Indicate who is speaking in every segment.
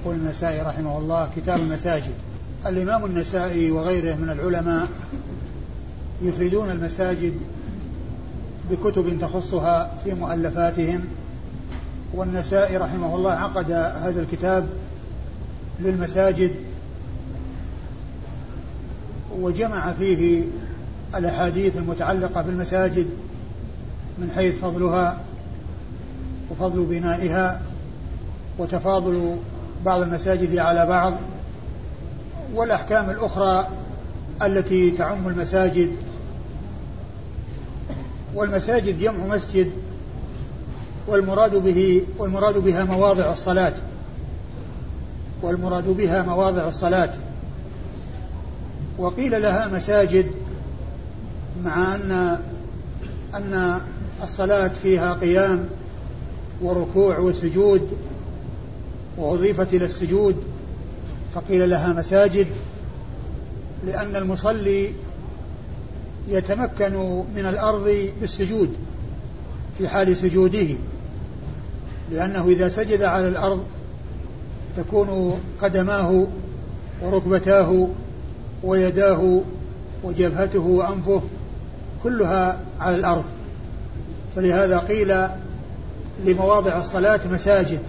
Speaker 1: يقول النسائي رحمه الله كتاب المساجد. الإمام النسائي وغيره من العلماء يفردون المساجد بكتب تخصها في مؤلفاتهم والنسائي رحمه الله عقد هذا الكتاب للمساجد وجمع فيه الأحاديث المتعلقة بالمساجد من حيث فضلها وفضل بنائها وتفاضل بعض المساجد على بعض والأحكام الأخرى التي تعم المساجد. والمساجد جمع مسجد والمراد به والمراد بها مواضع الصلاة. والمراد بها مواضع الصلاة. وقيل لها مساجد مع أن أن الصلاة فيها قيام وركوع وسجود وأضيفت إلى السجود فقيل لها مساجد لأن المصلي يتمكن من الأرض بالسجود في حال سجوده لأنه إذا سجد على الأرض تكون قدماه وركبتاه ويداه وجبهته وأنفه كلها على الأرض. فلهذا قيل لمواضع الصلاة مساجد.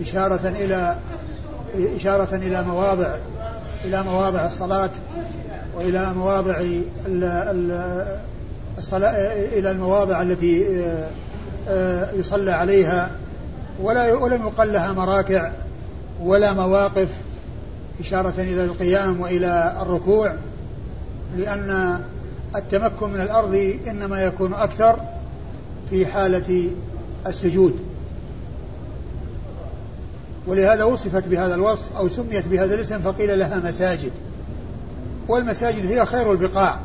Speaker 1: إشارة إلى إشارة إلى مواضع إلى مواضع الصلاة وإلى مواضع الصلاة إلى المواضع التي آه، يصلى عليها. ولا ولم يقل لها مراكع ولا مواقف إشارة إلى القيام وإلى الركوع لأن التمكن من الأرض إنما يكون أكثر في حالة السجود. ولهذا وصفت بهذا الوصف أو سميت بهذا الاسم فقيل لها مساجد. والمساجد هي خير البقاع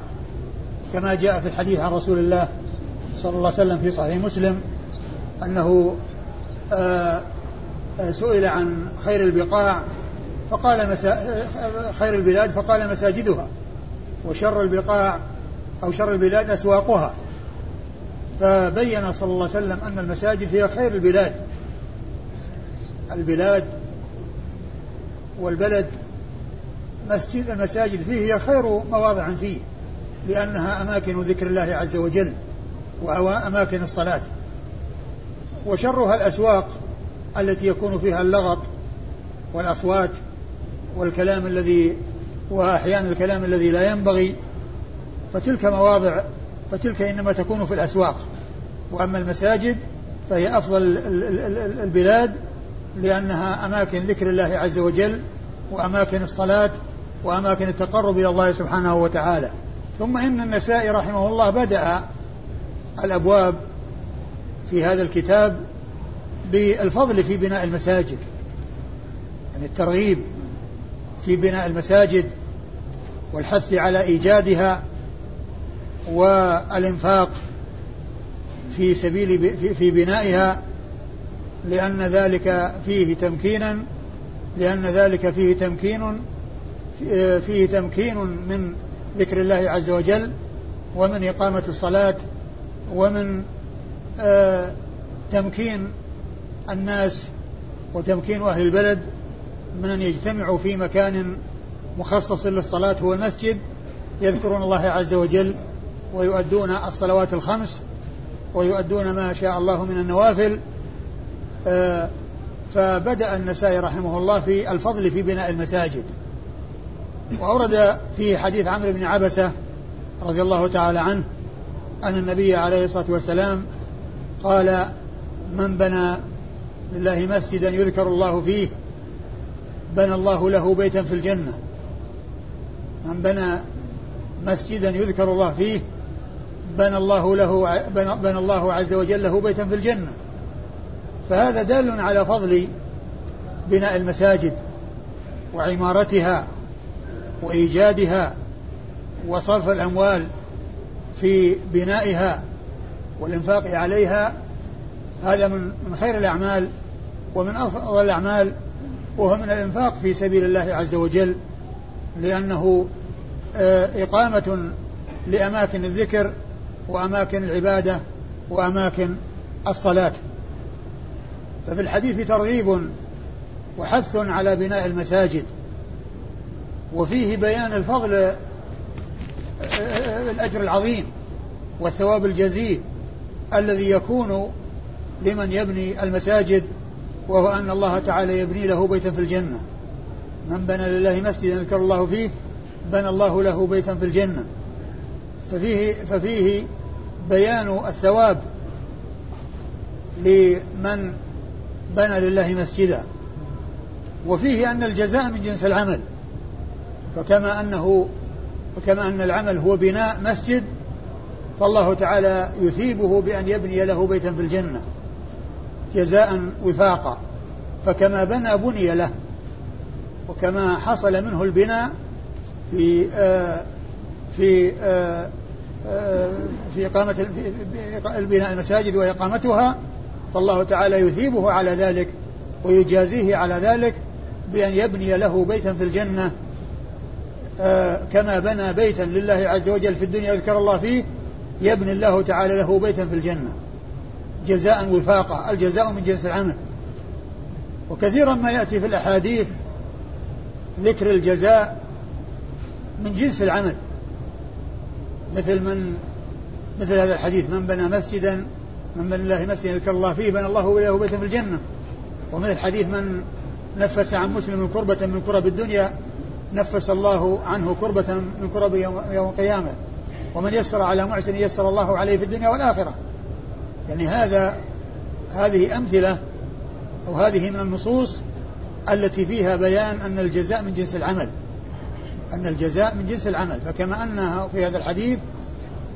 Speaker 1: كما جاء في الحديث عن رسول الله صلى الله عليه وسلم في صحيح مسلم أنه آه، آه، سئل عن خير البقاع فقال مسا... خير البلاد فقال مساجدها وشر البقاع أو شر البلاد أسواقها. فبين صلى الله عليه وسلم أن المساجد هي خير البلاد. البلاد والبلد مسجد المساجد فيه هي خير مواضع فيه لأنها أماكن ذكر الله عز وجل وأماكن الصلاة. وشرها الأسواق التي يكون فيها اللغط والأصوات والكلام الذي وأحيانا الكلام الذي لا ينبغي فتلك مواضع فتلك إنما تكون في الأسواق. وأما المساجد فهي أفضل البلاد لأنها أماكن ذكر الله عز وجل وأماكن الصلاة وأماكن التقرب إلى الله سبحانه وتعالى. ثم إن النسائي رحمه الله بدأ الأبواب في هذا الكتاب بالفضل في بناء المساجد. يعني الترغيب في بناء المساجد والحث على إيجادها والإنفاق في سبيل في بنائها لأن ذلك فيه تمكينا لأن ذلك فيه تمكين فيه تمكين من ذكر الله عز وجل ومن إقامة الصلاة ومن آه، تمكين الناس وتمكين أهل البلد من أن يجتمعوا في مكان مخصص للصلاة هو المسجد يذكرون الله عز وجل ويؤدون الصلوات الخمس ويؤدون ما شاء الله من النوافل فبدأ النسائي رحمه الله في الفضل في بناء المساجد. وأورد في حديث عمرو بن عبسة رضي الله تعالى عنه أن النبي عليه الصلاة والسلام قال من بنى لله مسجدا يذكر الله فيه بنى الله له بيتا في الجنة. من بنى مسجدا يذكر الله فيه بنى الله له بنى الله عز وجل له بيتا في الجنة. فهذا دال على فضل بناء المساجد وعمارتها وإيجادها وصرف الأموال في بنائها والإنفاق عليها هذا من خير الأعمال ومن أفضل الأعمال وهو من الإنفاق في سبيل الله عز وجل لأنه آه، إقامة لأماكن الذكر وأماكن العبادة وأماكن الصلاة. ففي الحديث ترغيب وحث على بناء المساجد وفيه بيان الفضل آه، آه، الأجر العظيم والثواب الجزيل الذي يكون لمن يبني المساجد وهو أن الله تعالى يبني له بيتا في الجنة. من بنى لله مسجدا يذكر الله فيه بنى الله له بيتا في الجنة. ففيه ففيه بيان الثواب لمن بنى لله مسجدا. وفيه أن الجزاء من جنس العمل. فكما أنه فكما أن العمل هو بناء مسجد فالله تعالى يثيبه بأن يبني له بيتا في الجنة جزاء وفاقا. فكما بنى بني له وكما حصل منه البناء في آه في آه آه في إقامة في البناء المساجد وإقامتها فالله تعالى يثيبه على ذلك ويجازيه على ذلك بأن يبني له بيتا في الجنة آه كما بنى بيتا لله عز وجل في الدنيا يذكر الله فيه يبني الله تعالى له بيتا في الجنة جزاء وفاقا الجزاء من جنس العمل. وكثيرا ما يأتي في الأحاديث ذكر الجزاء من جنس العمل مثل من مثل هذا الحديث من بنى مسجدا من بنى الله مسجدا يذكر الله فيه بنى الله له بيتا في الجنة. ومثل حديث من نفس عن مسلم كربة من كرب الدنيا نفس الله عنه كربة من كرب يوم القيامة. ومن يسر على معسر يسر الله عليه في الدنيا والآخرة. يعني هذا هذه أمثلة أو هذه من النصوص التي فيها بيان أن الجزاء من جنس العمل. أن الجزاء من جنس العمل. فكما أنها في هذا الحديث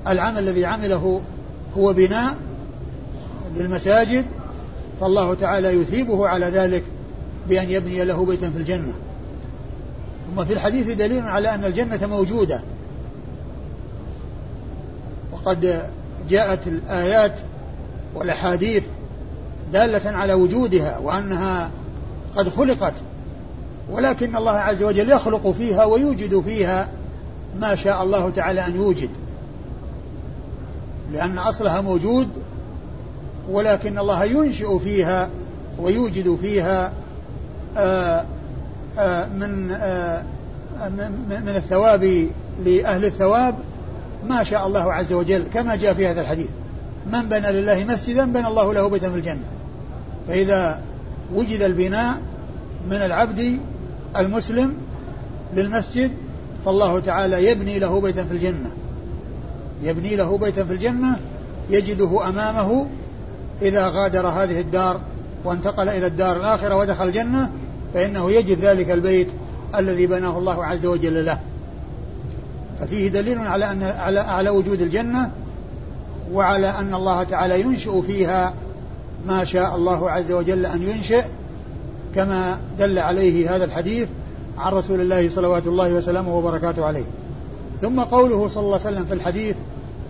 Speaker 1: العمل الذي عمله هو بناء للمساجد فالله تعالى يثيبه على ذلك بأن يبني له بيتا في الجنة. ثم في الحديث دليل على أن الجنة موجودة. وقد جاءت الآيات والأحاديث دالة على وجودها وأنها قد خلقت ولكن الله عز وجل يخلق فيها ويوجد فيها ما شاء الله تعالى أن يوجد. لأن أصلها موجود ولكن الله ينشئ فيها ويوجد فيها آآ آآ من آآ من الثواب لأهل الثواب ما شاء الله عز وجل كما جاء في هذا الحديث. من بنى لله مسجدا بنى الله له بيتا في الجنة. فإذا وجد البناء من العبد المسلم للمسجد فالله تعالى يبني له بيتا في الجنة. يبني له بيتا في الجنة يجده أمامه إذا غادر هذه الدار وانتقل إلى الدار الآخرة ودخل الجنة فإنه يجد ذلك البيت الذي بناه الله عز وجل له. ففيه دليل على أن على على وجود الجنة وعلى أن الله تعالى ينشئ فيها ما شاء الله عز وجل أن ينشئ كما دل عليه هذا الحديث عن رسول الله صلوات الله وسلامه وبركاته عليه. ثم قوله صلى الله عليه وسلم في الحديث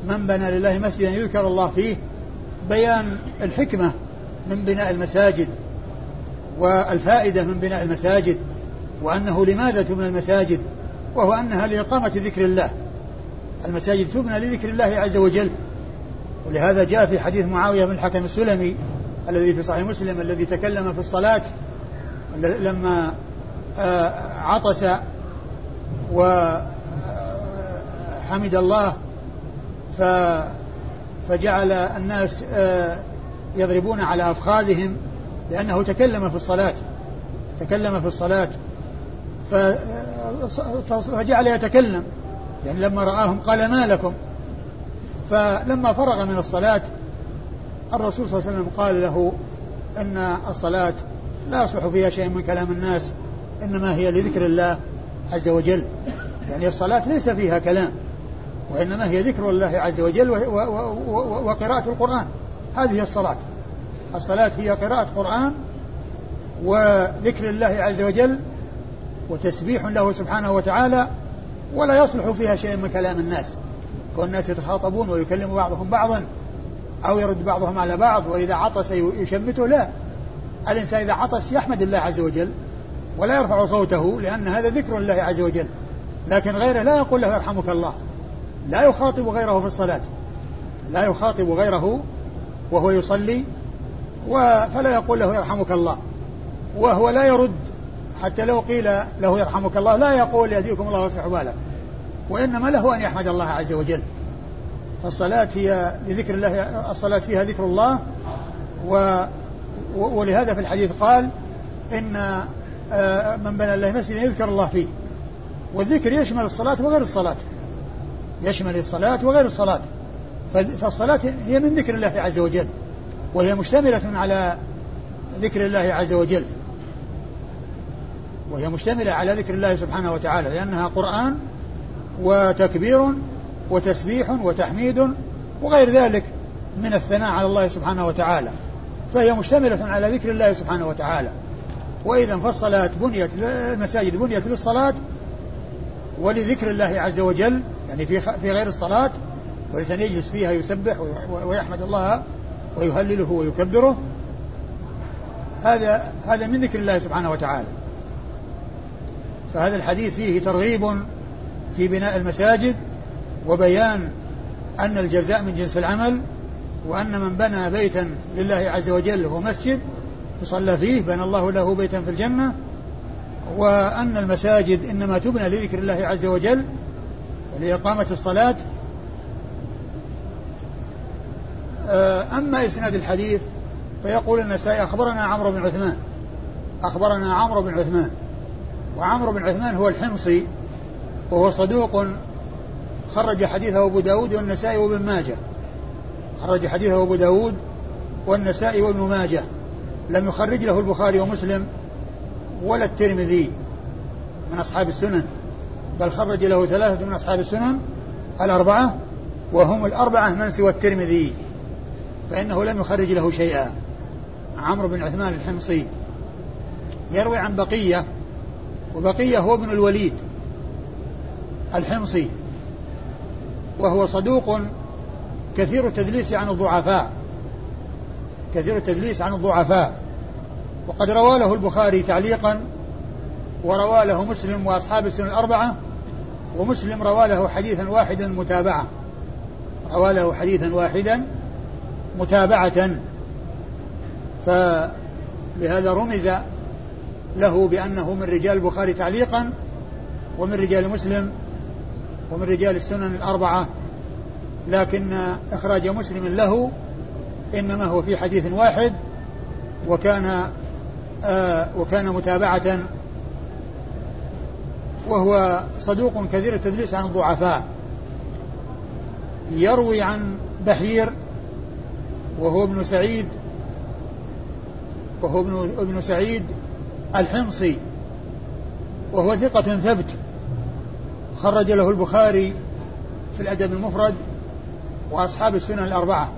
Speaker 1: من بنى لله مسجدا يذكر الله فيه بيان الحكمة من بناء المساجد والفائدة من بناء المساجد وأنه لماذا تبنى المساجد وهو أنها لإقامة ذكر الله. المساجد تبنى لذكر الله عز وجل. ولهذا جاء في حديث معاوية بن الحكم السلمي الذي في صحيح مسلم الذي تكلم في الصلاة لما آه، عطس وحمد آه، الله فجعل الناس آه، يضربون على أفخاذهم لأنه تكلم في الصلاة تكلم في الصلاة. فجعل يتكلم. يعني لما رآهم قال ما لكم؟ فلما فرغ من الصلاة الرسول صلى الله عليه وسلم قال له أن الصلاة لا يصلح فيها شيء من كلام الناس إنما هي لذكر الله عز وجل. يعني الصلاة ليس فيها كلام. وإنما هي ذكر الله عز وجل وقراءة القرآن. هذه الصلاة. الصلاة هي قراءة قرآن وذكر الله عز وجل وتسبيح له سبحانه وتعالى ولا يصلح فيها شيء من كلام الناس. كون الناس يتخاطبون ويكلم بعضهم بعضا أو يرد بعضهم على بعض وإذا عطس يشمته لا. الإنسان إذا عطس يحمد الله عز وجل ولا يرفع صوته لأن هذا ذكر الله عز وجل. لكن غيره لا يقول له يرحمك الله. لا يخاطب غيره في الصلاة. لا يخاطب غيره وهو يصلي فلا يقول له يرحمك الله. وهو لا يرد حتى لو قيل له يرحمك الله لا يقول يهديكم الله ويصلح بالك وإنما له أن يحمد الله عز وجل. فالصلاة هي لذكر الله الصلاة فيها ذكر الله. و ولهذا في الحديث قال إن آه، من بنى الله مسجدا يذكر الله فيه. والذكر يشمل الصلاة وغير الصلاة. يشمل الصلاة وغير الصلاة. فالصلاة هي من ذكر الله عز وجل وهي مشتملة على ذكر الله عز وجل. وهي مشتملة على ذكر الله سبحانه وتعالى لأنها قرآن وتكبير وتسبيح وتحميد وغير ذلك من الثناء على الله سبحانه وتعالى. فهي مشتملة على ذكر الله سبحانه وتعالى. وإذا فالصلاة بنيت المساجد بنيت للصلاة ولذكر الله عز وجل يعني في في غير الصلاة والإنسان يجلس فيها يسبح ويحمد الله ويهلله ويكبره. هذا هذا من ذكر الله سبحانه وتعالى. فهذا الحديث فيه ترغيب في بناء المساجد وبيان أن الجزاء من جنس العمل وأن من بنى بيتا لله عز وجل هو مسجد يصلى فيه بنى الله له بيتا في الجنة وأن المساجد إنما تبنى لذكر الله عز وجل ولإقامة الصلاة. آه، أما إسناد الحديث فيقول النسائي أخبرنا عمرو بن عثمان. أخبرنا عمرو بن عثمان. وعمرو بن عثمان هو الحمصي وهو صدوق. خرج حديثه أبو داود والنسائي وابن ماجه. خرج حديثه أبو داود والنسائي وابن ماجه. لم يخرج له البخاري ومسلم ولا الترمذي من أصحاب السنن. بل خرج له ثلاثة من أصحاب السنن الأربعة وهم الأربعة من سوى الترمذي فإنه لم يخرج له شيئا. عمرو بن عثمان الحمصي يروي عن بقية وبقية هو ابن الوليد الحمصي وهو صدوق كثير التدليس عن الضعفاء كثير التدليس عن الضعفاء. وقد روى له البخاري تعليقا وروى له مسلم وأصحاب السنن الأربعة ومسلم روى له حديثا واحدا متابعة. روى له حديثا واحدا متابعة. فلهذا رمز له بأنه من رجال البخاري تعليقا ومن رجال مسلم ومن رجال السنن الأربعة. لكن إخراج مسلم له إنما هو في حديث واحد وكان آه وكان متابعة وهو صدوق كثير التدليس عن الضعفاء. يروي عن بحير وهو ابن سعيد وهو ابن ابن سعيد الحمصي وهو ثقة ثبت. خرج له البخاري في الأدب المفرد وأصحاب السنن الأربعة.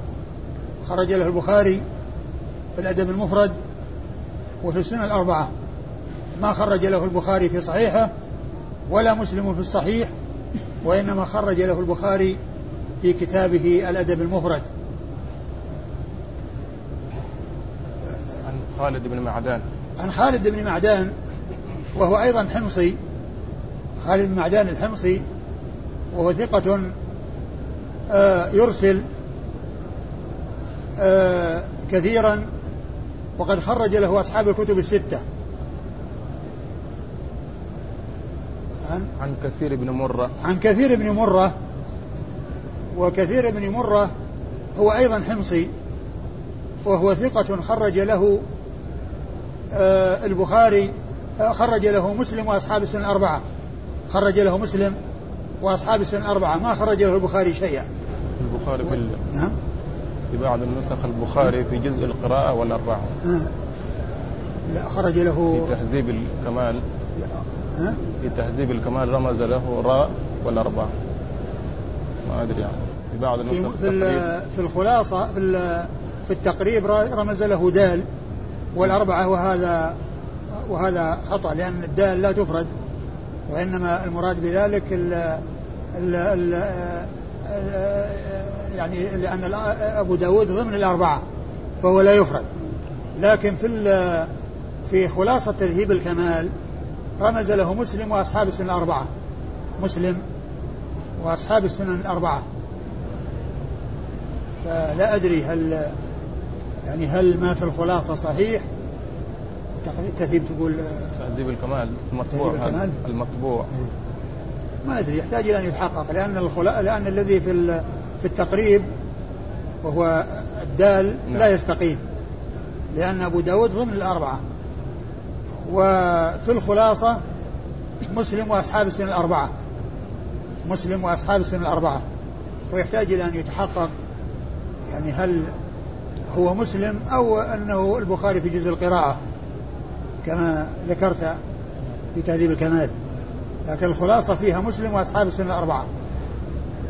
Speaker 1: خرج له البخاري في الأدب المفرد وفي السنن الأربعة. ما خرج له البخاري في صحيحه ولا مسلم في الصحيح وإنما خرج له البخاري في كتابه الأدب المفرد.
Speaker 2: عن خالد بن معدان.
Speaker 1: عن خالد بن معدان وهو أيضا حمصي. خالد بن معدان الحمصي وهو ثقة آه، يرسل آه، كثيرا وقد خرج له أصحاب الكتب الستة.
Speaker 2: عن؟ عن كثير بن مرة.
Speaker 1: عن كثير بن مرة. وكثير بن مرة هو أيضا حمصي وهو ثقة خرج له آه البخاري آه خرج له مسلم وأصحاب السنة الأربعة. خرج له مسلم وأصحاب السنة الأربعة. ما خرج له البخاري شيئا.
Speaker 2: البخاري في ال... نعم. في بعض النسخ البخاري في جزء القراءة والأربعة. آه.
Speaker 1: لا خرج له
Speaker 2: في تهذيب الكمال. ها؟ في تهذيب الكمال رمز له راء والأربعة ما أدري يعني. في بعض
Speaker 1: في, في, في الخلاصة في, في التقريب رمز له دال والأربعة وهذا وهذا خطأ لأن الدال لا تفرد وإنما المراد بذلك ال ال ال يعني لأن أبو داود ضمن الأربعة فهو لا يفرد. لكن في في خلاصة تذهيب الكمال رمز له مسلم وأصحاب السنن الأربعة مسلم وأصحاب السنن الأربعة فلا أدري هل يعني هل ما في الخلاصة صحيح التهذيب تقول
Speaker 2: تهذيب الكمال المطبوع
Speaker 1: تهذيب الكمال؟
Speaker 2: المطبوع
Speaker 1: إيه. ما أدري يحتاج إلى أن يتحقق لأن الخلاء لأن الذي في في التقريب وهو الدال
Speaker 2: نعم.
Speaker 1: لا يستقيم لأن أبو داود ضمن الأربعة وفي الخلاصة مسلم وأصحاب السنة الأربعة. مسلم وأصحاب السنة الأربعة. ويحتاج إلى أن يتحقق يعني هل هو مسلم أو أنه البخاري في جزء القراءة كما ذكرت في تهذيب الكمال. لكن الخلاصة فيها مسلم وأصحاب السنة الأربعة.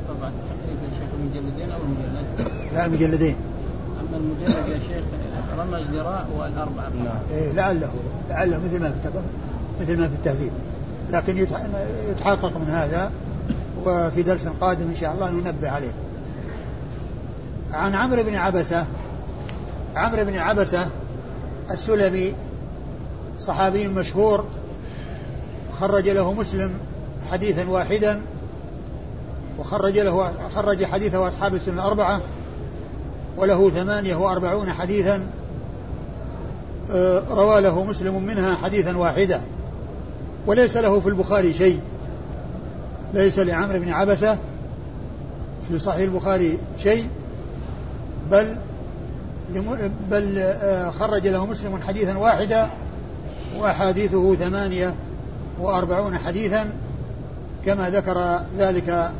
Speaker 3: طبعا تقريبا شيخ المجلدين أو المجلد
Speaker 1: لا المجلدين.
Speaker 3: أما المجلد يا شيخ رمى الذراع والأربعة
Speaker 2: نعم.
Speaker 1: إيه لعله لعله مثل ما في مثل ما في التهذيب. لكن يتحقق من هذا وفي درس قادم إن شاء الله ننبه عليه. عن عمرو بن عبسة عمرو بن عبسة السلمي صحابي مشهور خرج له مسلم حديثا واحدا وخرج له خرج حديثه أصحاب السنة الأربعة وله ثمانية وأربعون حديثا روى له مسلم منها حديثا واحدا وليس له في البخاري شيء. ليس لعمرو بن عبسة في صحيح البخاري شيء بل بل آه، خرج له مسلم حديثا واحدا وأحاديثه ثمانية وأربعون حديثا كما ذكر ذلك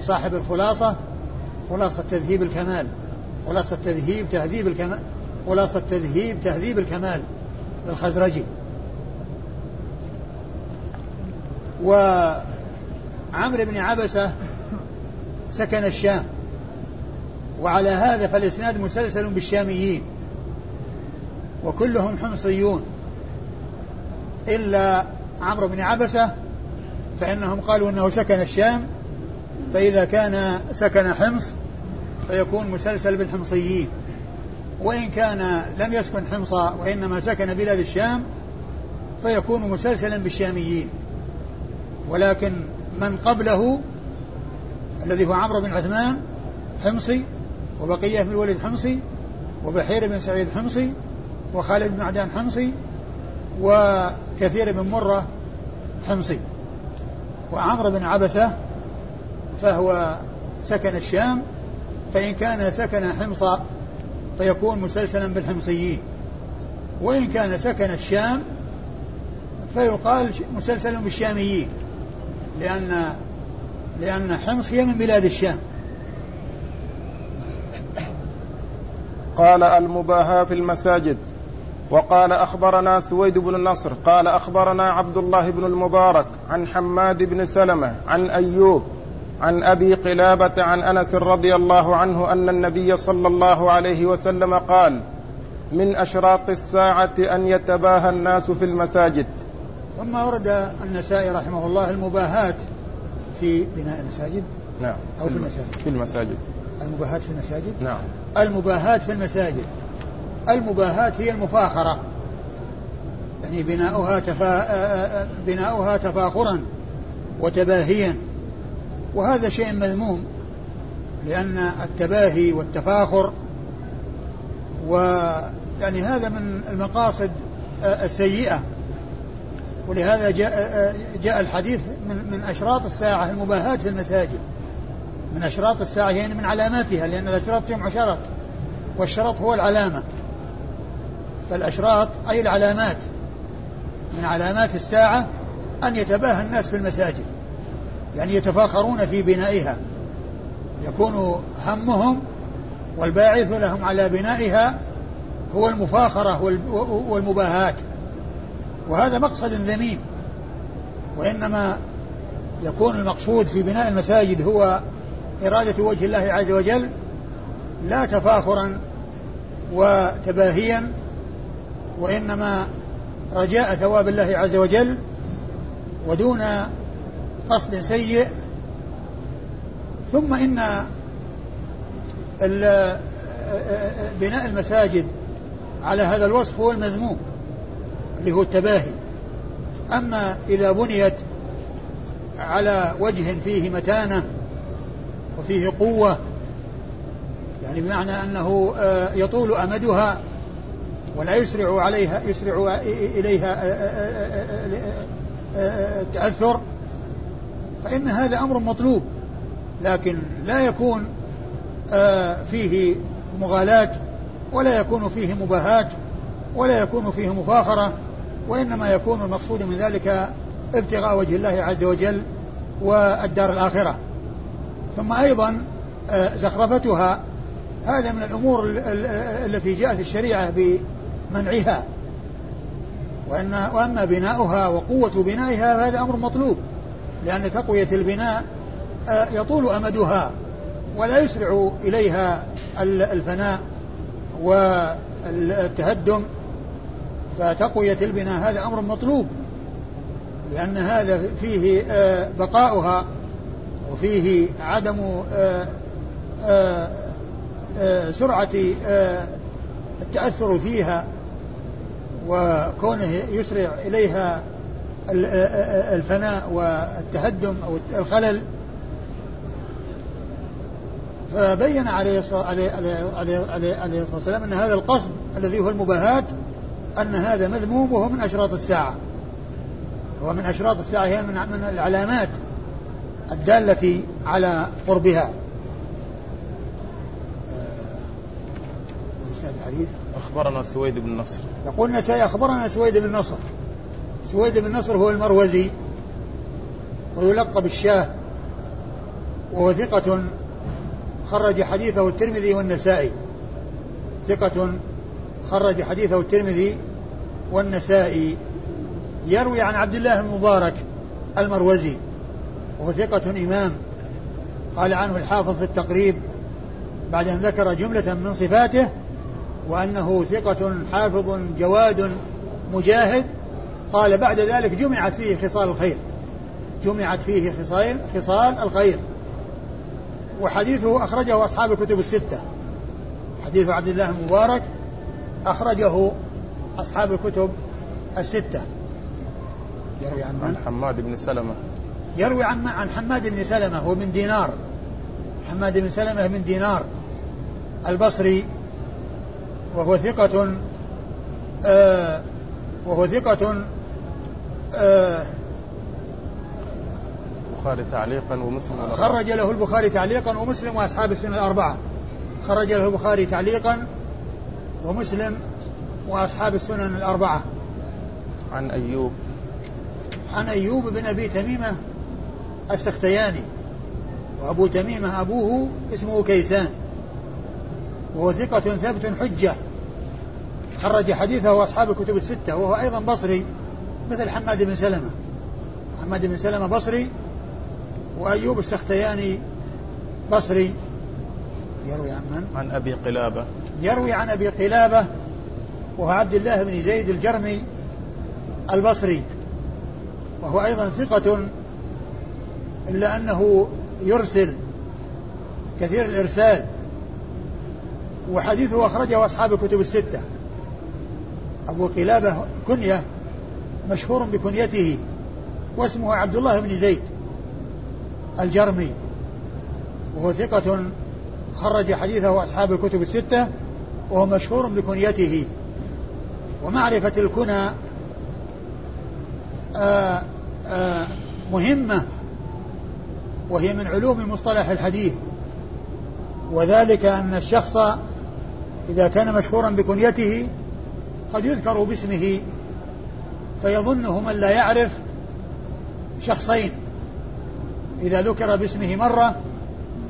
Speaker 1: صاحب الخلاصة خلاصة تذهيب الكمال خلاصة تذهيب تهذيب الكمال. خلاصة تذهيب تهذيب الكمال للخزرجي وعمرو بن عبسة سكن الشام. وعلى هذا فالإسناد مسلسل بالشاميين. وكلهم حمصيون. إلا عمرو بن عبسة فإنهم قالوا أنه سكن الشام فإذا كان سكن حمص فيكون مسلسل بالحمصيين. وإن كان لم يسكن حمص وإنما سكن بلاد الشام فيكون مسلسلا بالشاميين. ولكن من قبله الذي هو عمرو بن عثمان حمصي وبقية بن الوليد حمصي وبحير بن سعيد حمصي وخالد بن معدان حمصي وكثير بن مرة حمصي. وعمرو بن عبسة فهو سكن الشام فإن كان سكن حمص فيكون مسلسلا بالحمصيين. وإن كان سكن الشام فيقال مسلسل بالشاميين لأن لأن حمص هي من بلاد الشام.
Speaker 4: قال المباهاة في المساجد. وقال أخبرنا سويد بن النصر قال أخبرنا عبد الله بن المبارك عن حماد بن سلمة عن أيوب عن أبي قلابة عن أنس رضي الله عنه أن النبي صلى الله عليه وسلم قال من أشراط الساعة أن يتباهى الناس في المساجد.
Speaker 1: ثم ورد النسائي رحمه الله المباهاة في بناء المساجد؟
Speaker 4: نعم.
Speaker 1: أو في المساجد.
Speaker 4: في المساجد.
Speaker 1: المباهاة في المساجد؟
Speaker 4: نعم.
Speaker 1: المباهاة في المساجد. المباهاة هي المفاخرة. يعني بناؤها تفا... بناؤها تفاخرا وتباهيا. وهذا شيء مذموم لأن التباهي والتفاخر و يعني هذا من المقاصد السيئة. ولهذا جاء جاء الحديث من من أشراط الساعة المباهاة في المساجد. من أشراط الساعة يعني من علاماتها لأن الأشراط فيهم عشرات والشرط هو العلامة. فالأشراط أي العلامات من علامات الساعة أن يتباهى الناس في المساجد. يعني يتفاخرون في بنائها. يكون همهم والباعث لهم على بنائها هو المفاخرة والمباهاة. وهذا مقصد ذميم. وإنما يكون المقصود في بناء المساجد هو إرادة وجه الله عز وجل لا تفاخرا وتباهيا وإنما رجاء ثواب الله عز وجل ودون قصد سيء ثم إن بناء المساجد على هذا الوصف هو المذموم اللي هو التباهي أما إذا بنيت على وجه فيه متانة وفيه قوة يعني بمعنى أنه آه، يطول أمدها ولا يسرع عليها يسرع إليها التأثر فإن هذا أمر مطلوب لكن لا يكون فيه مغالاة ولا يكون فيه مباهاة ولا يكون فيه مفاخرة وإنما يكون المقصود من ذلك ابتغاء وجه الله عز وجل والدار الآخرة. ثم أيضا آه، زخرفتها هذا من الأمور التي جاءت الشريعة بمنعها. وأن وأما بناؤها وقوة بنائها فهذا أمر مطلوب. لأن تقوية البناء آه، يطول أمدها ولا يسرع إليها الفناء والتهدم. فتقوية البناء هذا أمر مطلوب لأن هذا فيه آه، بقاؤها وفيه عدم آه، سرعة التأثر فيها وكونه يسرع إليها الفناء والتهدم أو الخلل. فبين عليه الصلاة عليه عليه عليه عليه الصلاة والسلام أن هذا القصد الذي هو المباهاة أن هذا مذموم وهو من أشراط الساعة. هو من أشراط الساعة هي من من العلامات الدالة على قربها.
Speaker 2: الحديث. أخبرنا سويد بن نصر.
Speaker 1: يقول النسائي أخبرنا سويد بن نصر. سويد بن نصر هو المروزي ويلقب الشاه وهو ثقة خرج حديثه الترمذي والنسائي. ثقة خرج حديثه الترمذي والنسائي. يروي عن عبد الله المبارك المروزي وهو ثقة إمام. قال عنه الحافظ في التقريب بعد أن ذكر جملة من صفاته وأنه ثقة حافظ جواد مجاهد قال بعد ذلك جمعت فيه خصال الخير. جمعت فيه خصال خصال الخير. وحديثه أخرجه أصحاب الكتب الستة. حديث عبد الله المبارك أخرجه أصحاب الكتب الستة.
Speaker 2: يروي عن من؟ عن حماد بن سلمة.
Speaker 1: يروي عن عن حماد بن سلمة هو من دينار. حماد بن سلمة من دينار. البصري وهو ثقة آه وهو ثقة آه
Speaker 2: البخاري تعليقا ومسلم
Speaker 1: خرج له البخاري تعليقا ومسلم وأصحاب السنة الأربعة. خرج له البخاري تعليقا ومسلم وأصحاب السنن الأربعة.
Speaker 2: عن أيوب.
Speaker 1: عن أيوب بن أبي تميمة السختياني وأبو تميمة أبوه اسمه كيسان وهو ثقة ثبت حجة. خرج حديثه أصحاب الكتب الستة وهو أيضا بصري. مثل حماد بن سلمة. حماد بن سلمة بصري وأيوب السختياني بصري. يروي عن من؟
Speaker 2: عن أبي قلابة.
Speaker 1: يروي عن أبي قلابة وهو عبد الله بن زيد الجرمي البصري. وهو أيضا ثقة إلا أنه يرسل كثير الإرسال وحديثه أخرجه أصحاب الكتب الستة. أبو قلابة كنية. مشهور بكنيته واسمه عبد الله بن زيد الجرمي. وهو ثقة خرج حديثه أصحاب الكتب الستة وهو مشهور بكنيته. ومعرفة الكنى آآ آه، آآ آه، مهمة وهي من علوم مصطلح الحديث. وذلك أن الشخص إذا كان مشهورا بكنيته قد يذكر باسمه. فيظنه من لا يعرف شخصين. إذا ذكر باسمه مرة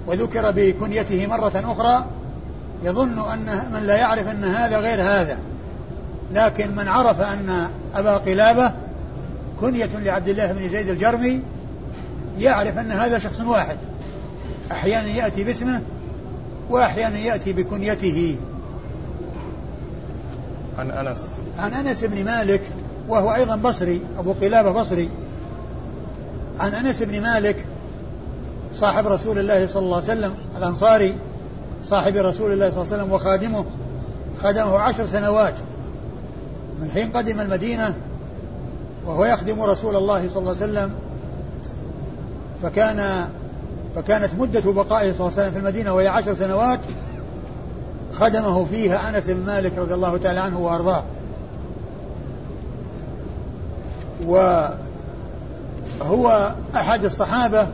Speaker 1: وذكر بكنيته مرة أخرى يظن أن من لا يعرف أن هذا غير هذا. لكن من عرف أن أبا قلابة كنية لعبد الله بن زيد الجرمي يعرف أن هذا شخص واحد. أحيانا يأتي باسمه وأحيانا يأتي بكنيته.
Speaker 2: عن أنس.
Speaker 1: عن أنس بن مالك وهو أيضا بصري أبو قلابة بصري. عن أنس بن مالك صاحب رسول الله صلى الله عليه وسلم الأنصاري صاحب رسول الله صلى الله عليه وسلم وخادمه خدمه عشر سنوات. من حين قدم المدينة وهو يخدم رسول الله صلى الله عليه وسلم فكان فكانت مدة بقائه صلى الله عليه وسلم في المدينة وهي عشر سنوات. خدمه فيها أنس بن مالك رضي الله تعالى عنه وأرضاه. وهو أحد الصحابة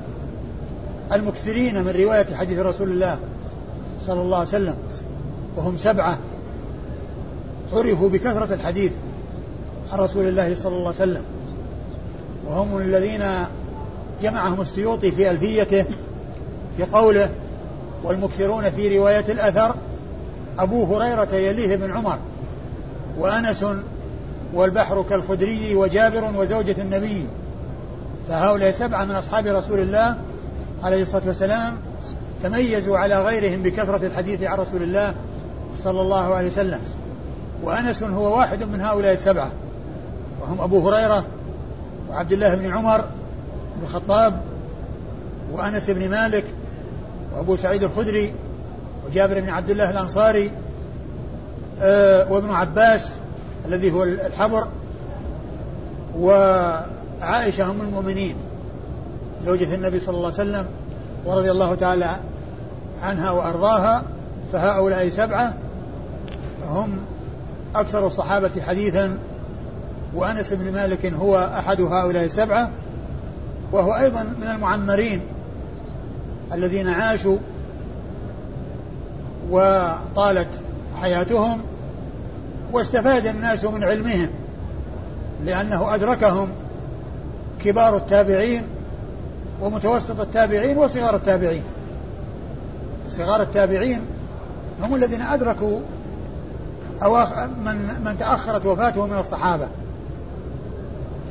Speaker 1: المكثرين من رواية حديث رسول الله صلى الله عليه وسلم وهم سبعة عرفوا بكثرة الحديث عن رسول الله صلى الله عليه وسلم وهم الذين جمعهم السيوطي في ألفيته في قوله والمكثرون في رواية الأثر أبو هريرة يليه بن عمر وأنس والبحر كالخدري وجابر وزوجة النبي. فهؤلاء سبعة من أصحاب رسول الله عليه الصلاة والسلام تميزوا على غيرهم بكثرة الحديث عن رسول الله صلى الله عليه وسلم. وأنس هو واحد من هؤلاء السبعة. وهم أبو هريرة وعبد الله بن عمر بن الخطاب وأنس بن مالك وأبو سعيد الخدري وجابر بن عبد الله الأنصاري آه، وابن عباس الذي هو الحبر وعائشة أم المؤمنين زوجة النبي صلى الله عليه وسلم ورضي الله تعالى عنها وأرضاها فهؤلاء سبعة هم أكثر الصحابة حديثا وأنس بن مالك هو أحد هؤلاء السبعة وهو أيضا من المعمرين الذين عاشوا وطالت حياتهم واستفاد الناس من علمهم لأنه أدركهم كبار التابعين ومتوسط التابعين وصغار التابعين. صغار التابعين هم الذين أدركوا أواخ من من تأخرت وفاته من الصحابة.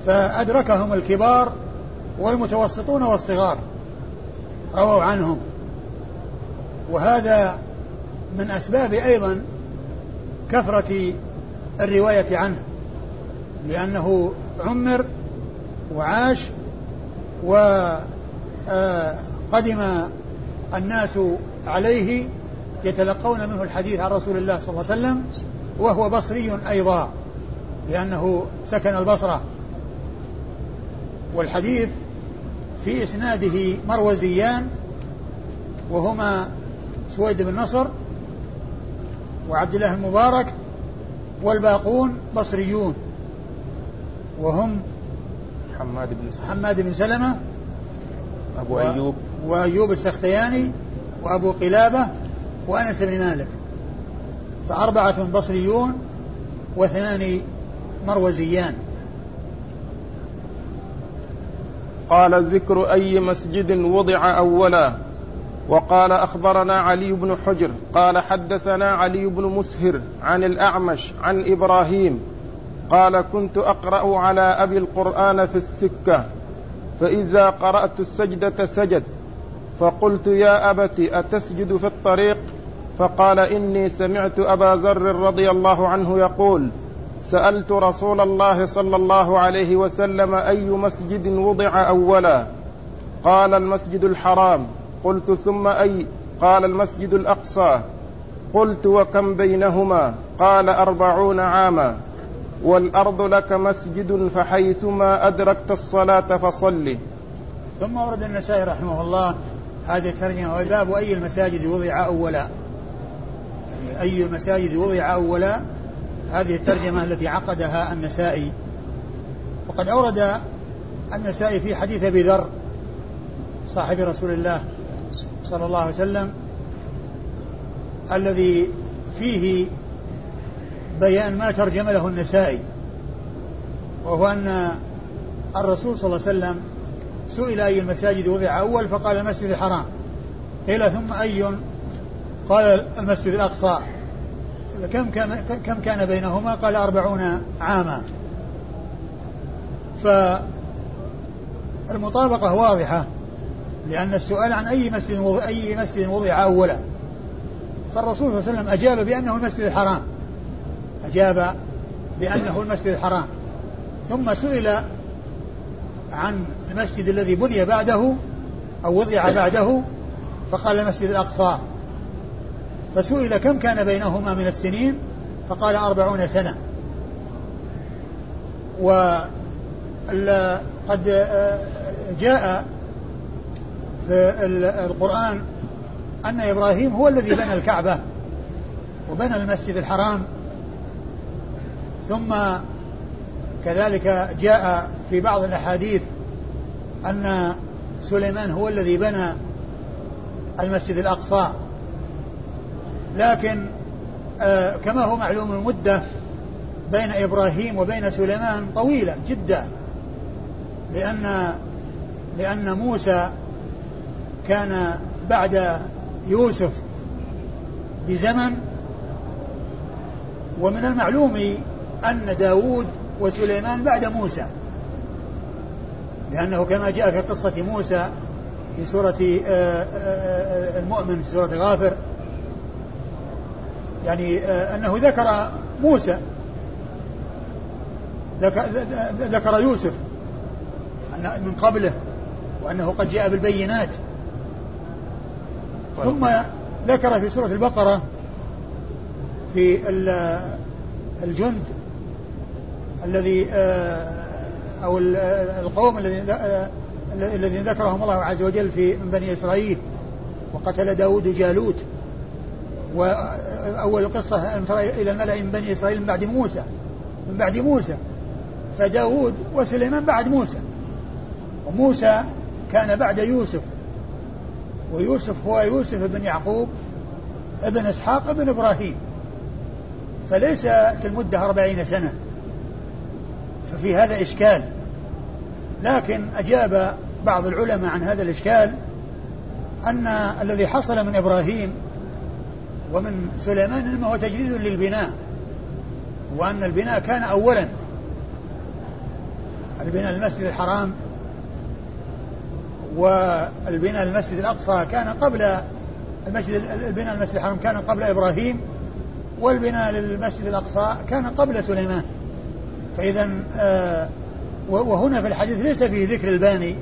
Speaker 1: فأدركهم الكبار والمتوسطون والصغار. رووا عنهم. وهذا من أسباب أيضا كثرة الرواية عنه لأنه عمر وعاش وقدم الناس عليه يتلقون منه الحديث عن رسول الله صلى الله عليه وسلم وهو بصري أيضا لأنه سكن البصرة. والحديث في إسناده مروزيان وهما سويد بن نصر وعبد الله المبارك والباقون بصريون. وهم
Speaker 2: حماد بن
Speaker 1: سلمة. حماد بن سلمة
Speaker 2: أبو و... أيوب.
Speaker 1: وأيوب السختياني وأبو قلابة وأنس بن مالك. فأربعة بصريون واثنان مروزيان.
Speaker 4: قال ذكر أي مسجد وضع أولا. وقال أخبرنا علي بن حجر قال حدثنا علي بن مسهر عن الأعمش عن إبراهيم قال كنت أقرأ على أبي القرآن في السكة فإذا قرأت السجدة سجد فقلت يا أبت أتسجد في الطريق؟ فقال إني سمعت أبا ذر رضي الله عنه يقول سألت رسول الله صلى الله عليه وسلم أي مسجد وضع أولا؟ قال المسجد الحرام. قلت ثم أي قال المسجد الأقصى قلت وكم بينهما قال أربعون عاما والأرض لك مسجد فحيثما أدركت الصلاة فصل
Speaker 1: ثم ورد النسائي رحمه الله هذه الترجمة والباب أي المساجد وضع أولا. يعني أي المساجد وضع أولا. هذه الترجمة التي عقدها النسائي. وقد أورد النسائي في حديث أبي ذر صاحب رسول الله صلى الله عليه وسلم الذي فيه بيان ما ترجم له النسائي وهو أن الرسول صلى الله عليه وسلم سئل أي المساجد وضع أول فقال المسجد الحرام. قيل ثم أي؟ قال المسجد الأقصى. كم كان كم كان بينهما؟ قال أربعون عاما. فالمطابقة واضحة. لأن السؤال عن أي مسجد وضع أي مسجد وضع أولا فالرسول صلى الله عليه وسلم أجاب بأنه المسجد الحرام. أجاب بأنه المسجد الحرام. ثم سئل عن المسجد الذي بني بعده أو وضع بعده فقال المسجد الأقصى. فسئل كم كان بينهما من السنين؟ فقال أربعون سنة. وقد جاء في القرآن أن إبراهيم هو الذي بنى الكعبة وبنى المسجد الحرام. ثم كذلك جاء في بعض الأحاديث أن سليمان هو الذي بنى المسجد الأقصى. لكن آه كما هو معلوم المدة بين إبراهيم وبين سليمان طويلة جدا لأن لأن موسى كان بعد يوسف بزمن ومن المعلوم أن داود وسليمان بعد موسى لأنه كما جاء في قصة موسى في سورة آه، آه، المؤمن في سورة غافر يعني آه، أنه ذكر موسى ذكر يوسف من قبله وأنه قد جاء بالبينات. ثم ذكر في سورة البقرة في الجند الذي أو القوم الذين الذين ذكرهم الله عز وجل في من بني إسرائيل وقتل داود جالوت وأول القصة إلى الملأ من بني إسرائيل من بعد موسى من بعد موسى فداود وسليمان بعد موسى وموسى كان بعد يوسف ويوسف هو يوسف بن يعقوب ابن إسحاق ابن إبراهيم. فليست المدة أربعين سنة. ففي هذا إشكال. لكن أجاب بعض العلماء عن هذا الإشكال أن الذي حصل من إبراهيم ومن سليمان إنما هو تجديد للبناء وأن البناء كان أولا. البناء المسجد الحرام والبناء المسجد الأقصى كان قبل المسجد البناء المسجد الحرام كان قبل إبراهيم والبناء للمسجد الأقصى كان قبل سليمان. فإذا آه وهنا في الحديث ليس فيه ذكر الباني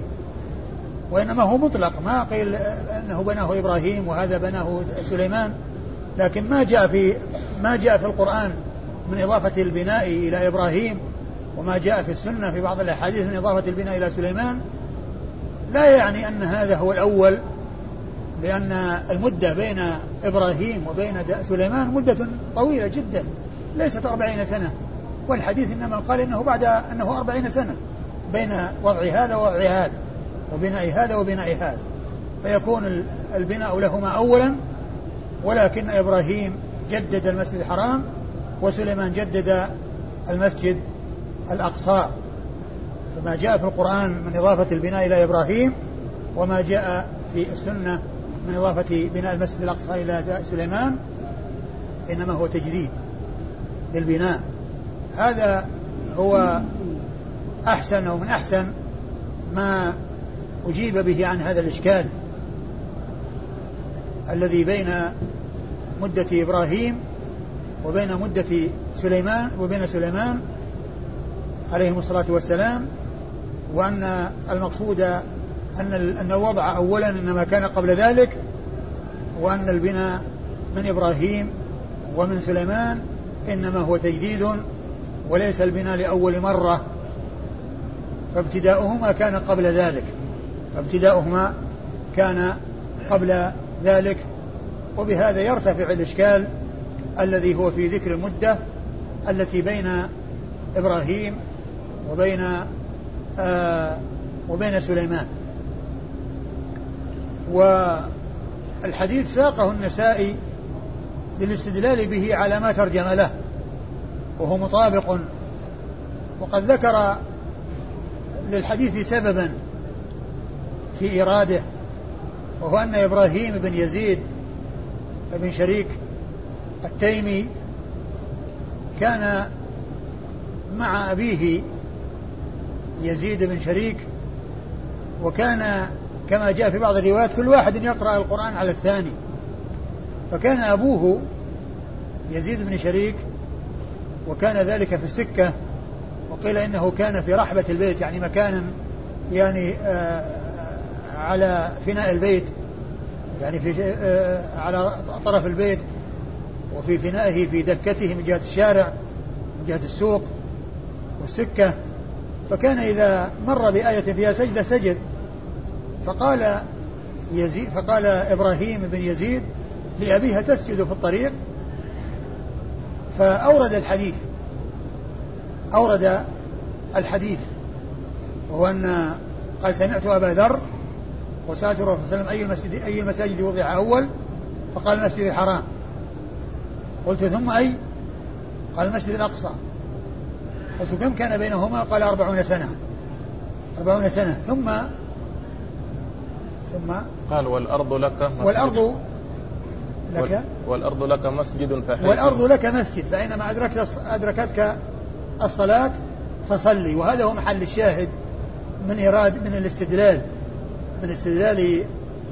Speaker 1: وإنما هو مطلق. ما قيل أنه بناه إبراهيم وهذا بناه سليمان لكن ما جاء في ما جاء في القرآن من إضافة البناء إلى إبراهيم وما جاء في السنة في بعض الأحاديث من إضافة البناء إلى سليمان لا يعني أن هذا هو الأول لأن المدة بين إبراهيم وبين سليمان مدة طويلة جدا ليست أربعين سنة والحديث إنما قال إنه بعد أنه أربعين سنة بين وضع هذا ووضع هذا وبناء هذا وبناء هذا. فيكون البناء لهما أولا ولكن إبراهيم جدد المسجد الحرام وسليمان جدد المسجد الأقصى. فما جاء في القرآن من إضافة البناء إلى إبراهيم وما جاء في السنة من إضافة بناء المسجد الأقصى إلى سليمان إنما هو تجديد للبناء. هذا هو أحسن أو من أحسن ما أجيب به عن هذا الإشكال الذي بين مدة إبراهيم وبين مدة سليمان وبين سليمان عليهم الصلاة والسلام وأن المقصود أن أن الوضع أولا إنما كان قبل ذلك وأن البناء من إبراهيم ومن سليمان إنما هو تجديد وليس البناء لأول مرة فابتداؤهما كان قبل ذلك فابتداؤهما كان قبل ذلك وبهذا يرتفع الإشكال الذي هو في ذكر المدة التي بين إبراهيم وبين آه وبين سليمان. والحديث ساقه النسائي للاستدلال به على ما ترجم له وهو مطابق. وقد ذكر للحديث سببا في إراده وهو أن إبراهيم بن يزيد بن شريك التيمي كان مع أبيه يزيد بن شريك. وكان كما جاء في بعض الروايات كل واحد يقرأ القرآن على الثاني. فكان أبوه يزيد بن شريك وكان ذلك في السكة وقيل إنه كان في رحبة البيت يعني مكان يعني آه على فناء البيت يعني في آه على طرف البيت وفي فنائه في دكته من جهة الشارع من جهة السوق والسكة. فكان إذا مر بآية فيها سجدة سجد. فقال يزيد فقال إبراهيم بن يزيد لأبيها تسجد في الطريق. فأورد الحديث أورد الحديث وهو أن قال سمعت أبا ذر وسألت الرسول صلى الله عليه وسلم أي المسجد أي المساجد وضع أول؟ فقال المسجد الحرام. قلت ثم أي؟ قال المسجد الأقصى. قلت كم كان بينهما؟ قال أربعون سنة. أربعون سنة. ثم ثم
Speaker 2: قال والأرض لك مسجد.
Speaker 1: والأرض لك
Speaker 2: والأرض لك مسجد فحيث
Speaker 1: والأرض لك مسجد. فأينما أدركت أدركتك الصلاة فصلي. وهذا هو محل الشاهد من إيراد من الاستدلال. من استدلال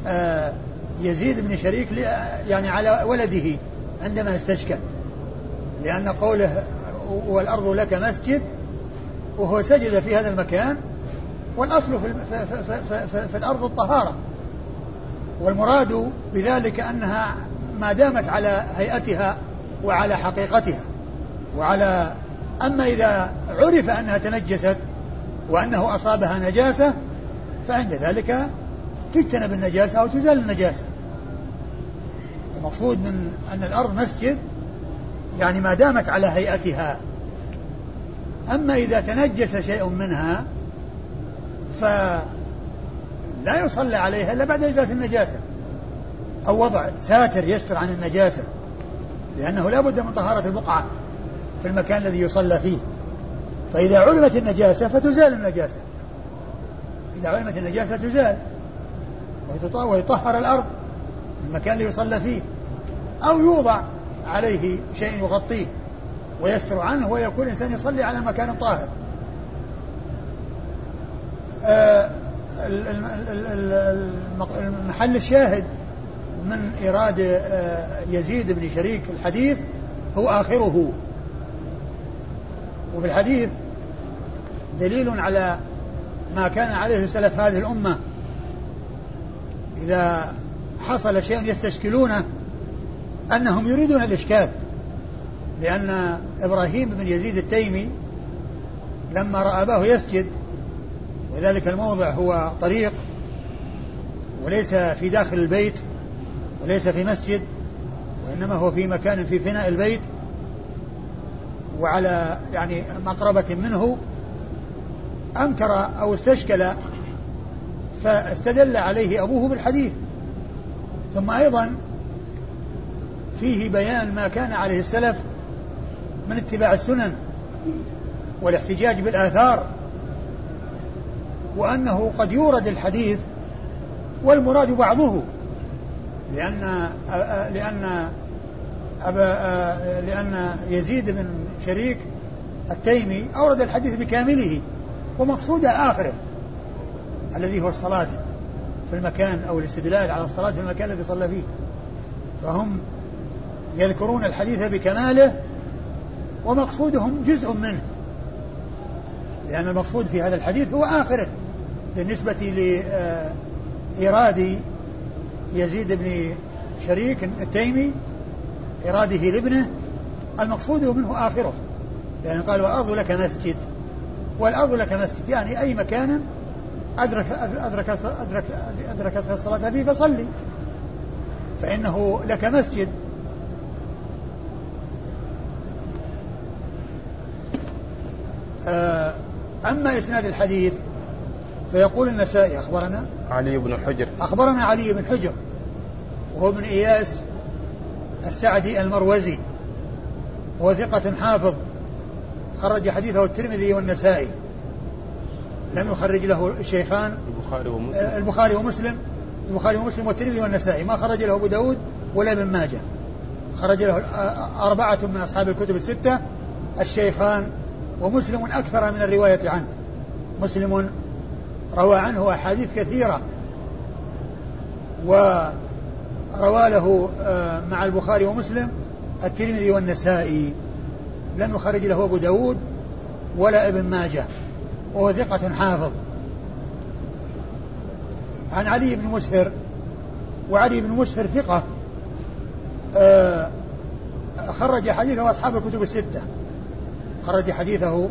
Speaker 1: آه يزيد بن شريك يعني على ولده عندما استشكل لأن قوله والأرض لك مسجد وهو سجد في هذا المكان والأصل في, في, في, في, في الأرض الطهارة. والمراد بذلك أنها ما دامت على هيئتها وعلى حقيقتها. وعلى أما إذا عرف أنها تنجست وأنه أصابها نجاسة فعند ذلك تجتنب النجاسة أو تزال النجاسة. المقصود من أن الأرض مسجد يعني ما دامت على هيئتها. أما إذا تنجس شيء منها فلا يصلى عليها إلا بعد إزالة النجاسة. أو وضع ساتر يستر عن النجاسة لأنه لا بد من طهارة البقعة في المكان الذي يصلى فيه. فإذا علمت النجاسة فتزال النجاسة. إذا علمت النجاسة تزال ويطهر الأرض المكان اللي يصلى فيه. أو يوضع عليه شيء يغطيه ويستر عنه ويكون الإنسان يصلي على مكان طاهر. آه، المحل الشاهد من إيراد آه، يزيد بن شريك الحديث هو آخره. وفي الحديث دليل على ما كان عليه سلف هذه الأمة. إذا حصل شيء يستشكلونه أنهم يريدون الإشكال لأن إبراهيم بن يزيد التيمي لما رأى أباه يسجد وذلك الموضع هو طريق وليس في داخل البيت وليس في مسجد وإنما هو في مكان في فناء البيت وعلى يعني مقربة منه أنكر أو استشكل فاستدل عليه أبوه بالحديث. ثم أيضا فيه بيان ما كان عليه السلف من اتباع السنن والاحتجاج بالآثار وأنه قد يورد الحديث والمراد بعضه لأن لأن أبا لأن يزيد بن شريك التيمي أورد الحديث بكامله ومقصوده آخره الذي هو الصلاة في المكان أو الاستدلال على الصلاة في المكان الذي صلى فيه. فهم يذكرون الحديث بكماله ومقصودهم جزء منه. لأن المقصود في هذا الحديث هو آخره. بالنسبة لإيراد يزيد بن شريك التيمي إراده لابنه المقصود منه آخره. لأن قال والأرض لك مسجد. والأرض لك مسجد يعني أي مكان أدرك أدرك أدرك أدركتك الصلاة فيه فصلي. فإنه لك مسجد. أما إسناد الحديث فيقول النسائي أخبرنا؟
Speaker 2: علي بن حجر.
Speaker 1: أخبرنا علي بن حجر وهو ابن إياس السعدي المروزي وهو ثقة حافظ خرج حديثه الترمذي والنسائي. لم يخرج له الشيخان
Speaker 2: البخاري ومسلم.
Speaker 1: آه، البخاري ومسلم. البخاري ومسلم والترمذي والنسائي. ما خرج له أبو داود ولا ابن ماجه. خرج له أربعة من أصحاب الكتب الستة. الشيخان ومسلم أكثر من الرواية عنه. مسلم روى عنه أحاديث كثيرة. وروى له آه، مع البخاري ومسلم الترمذي والنسائي. لم يخرج له أبو داود ولا ابن ماجه. وهو ثقة حافظ. عن علي بن مسهر وعلي بن مسهر ثقة آه، خرج حديثه أصحاب الكتب الستة. خرج حديثه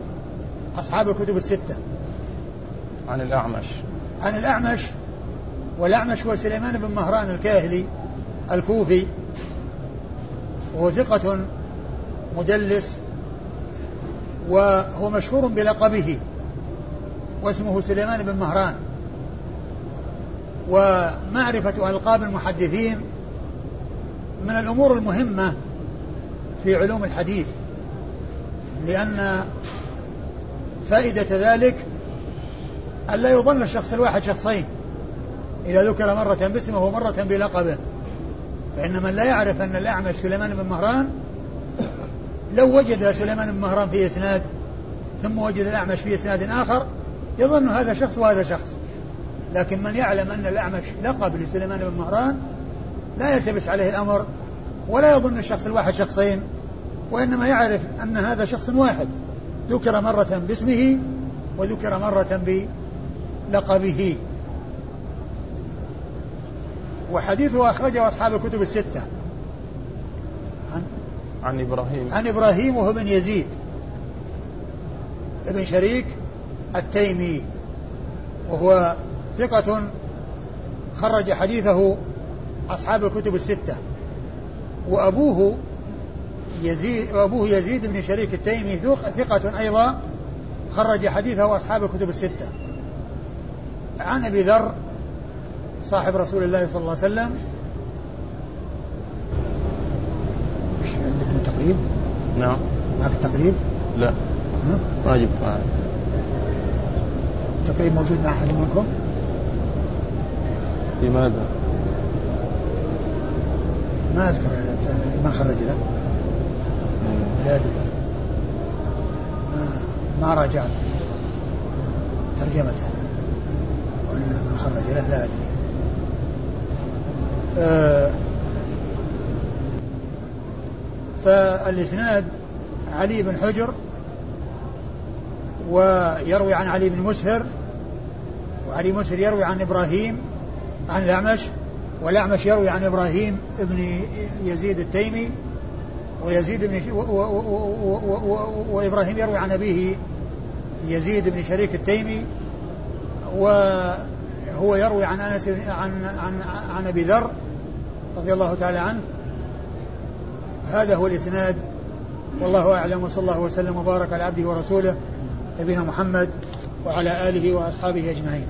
Speaker 1: أصحاب الكتب الستة.
Speaker 2: عن الأعمش.
Speaker 1: عن الأعمش والأعمش هو سليمان بن مهران الكاهلي الكوفي وهو ثقة مدلس وهو مشهور بلقبه واسمه سليمان بن مهران. ومعرفة ألقاب المحدثين من الأمور المهمة في علوم الحديث. لأن فائدة ذلك ألا يظن الشخص الواحد شخصين. إذا ذكر مرة باسمه ومرة بلقبه. فإن من لا يعرف أن الأعمش سليمان بن مهران لو وجد سليمان بن مهران في إسناد ثم وجد الأعمش في إسناد آخر يظن هذا شخص وهذا شخص. لكن من يعلم أن الأعمش لقب لسليمان بن مهران لا يلتبس عليه الأمر ولا يظن الشخص الواحد شخصين. وإنما يعرف أن هذا شخص واحد ذكر مرة باسمه وذكر مرة بلقبه. وحديثه أخرجه أصحاب الكتب الستة.
Speaker 2: عن عن إبراهيم.
Speaker 1: عن إبراهيم وهو بن يزيد. ابن شريك التيمي. وهو ثقة خرج حديثه أصحاب الكتب الستة. وأبوه يزيد وأبوه يزيد بن شريك التيمي ثقة أيضا خرج حديثه أصحاب الكتب الستة عن أبي ذر صاحب رسول الله صلى الله عليه وسلم إيش عندك من تقريب؟
Speaker 2: نعم
Speaker 1: معك التقريب؟
Speaker 2: لا ما جبت معي
Speaker 1: التقريب موجود مع أحد منكم؟
Speaker 2: لماذا؟
Speaker 1: ما أذكر من خرج له لا أدري ما راجعت. ترجمته. وأن من خرج له لا أدري. آه، فالإسناد علي بن حجر ويروي عن علي بن مسهر وعلي مسهر يروي عن إبراهيم عن الأعمش والأعمش يروي عن إبراهيم بن يزيد التيمي ويزيد بن و و و وإبراهيم يروي عن أبيه يزيد بن شريك التيمي وهو يروي عن أنس عن عن عن أبي ذر رضي الله تعالى عنه. هذا هو الإسناد. والله أعلم وصلى الله وسلم وبارك على عبده ورسوله نبينا محمد وعلى آله وأصحابه أجمعين.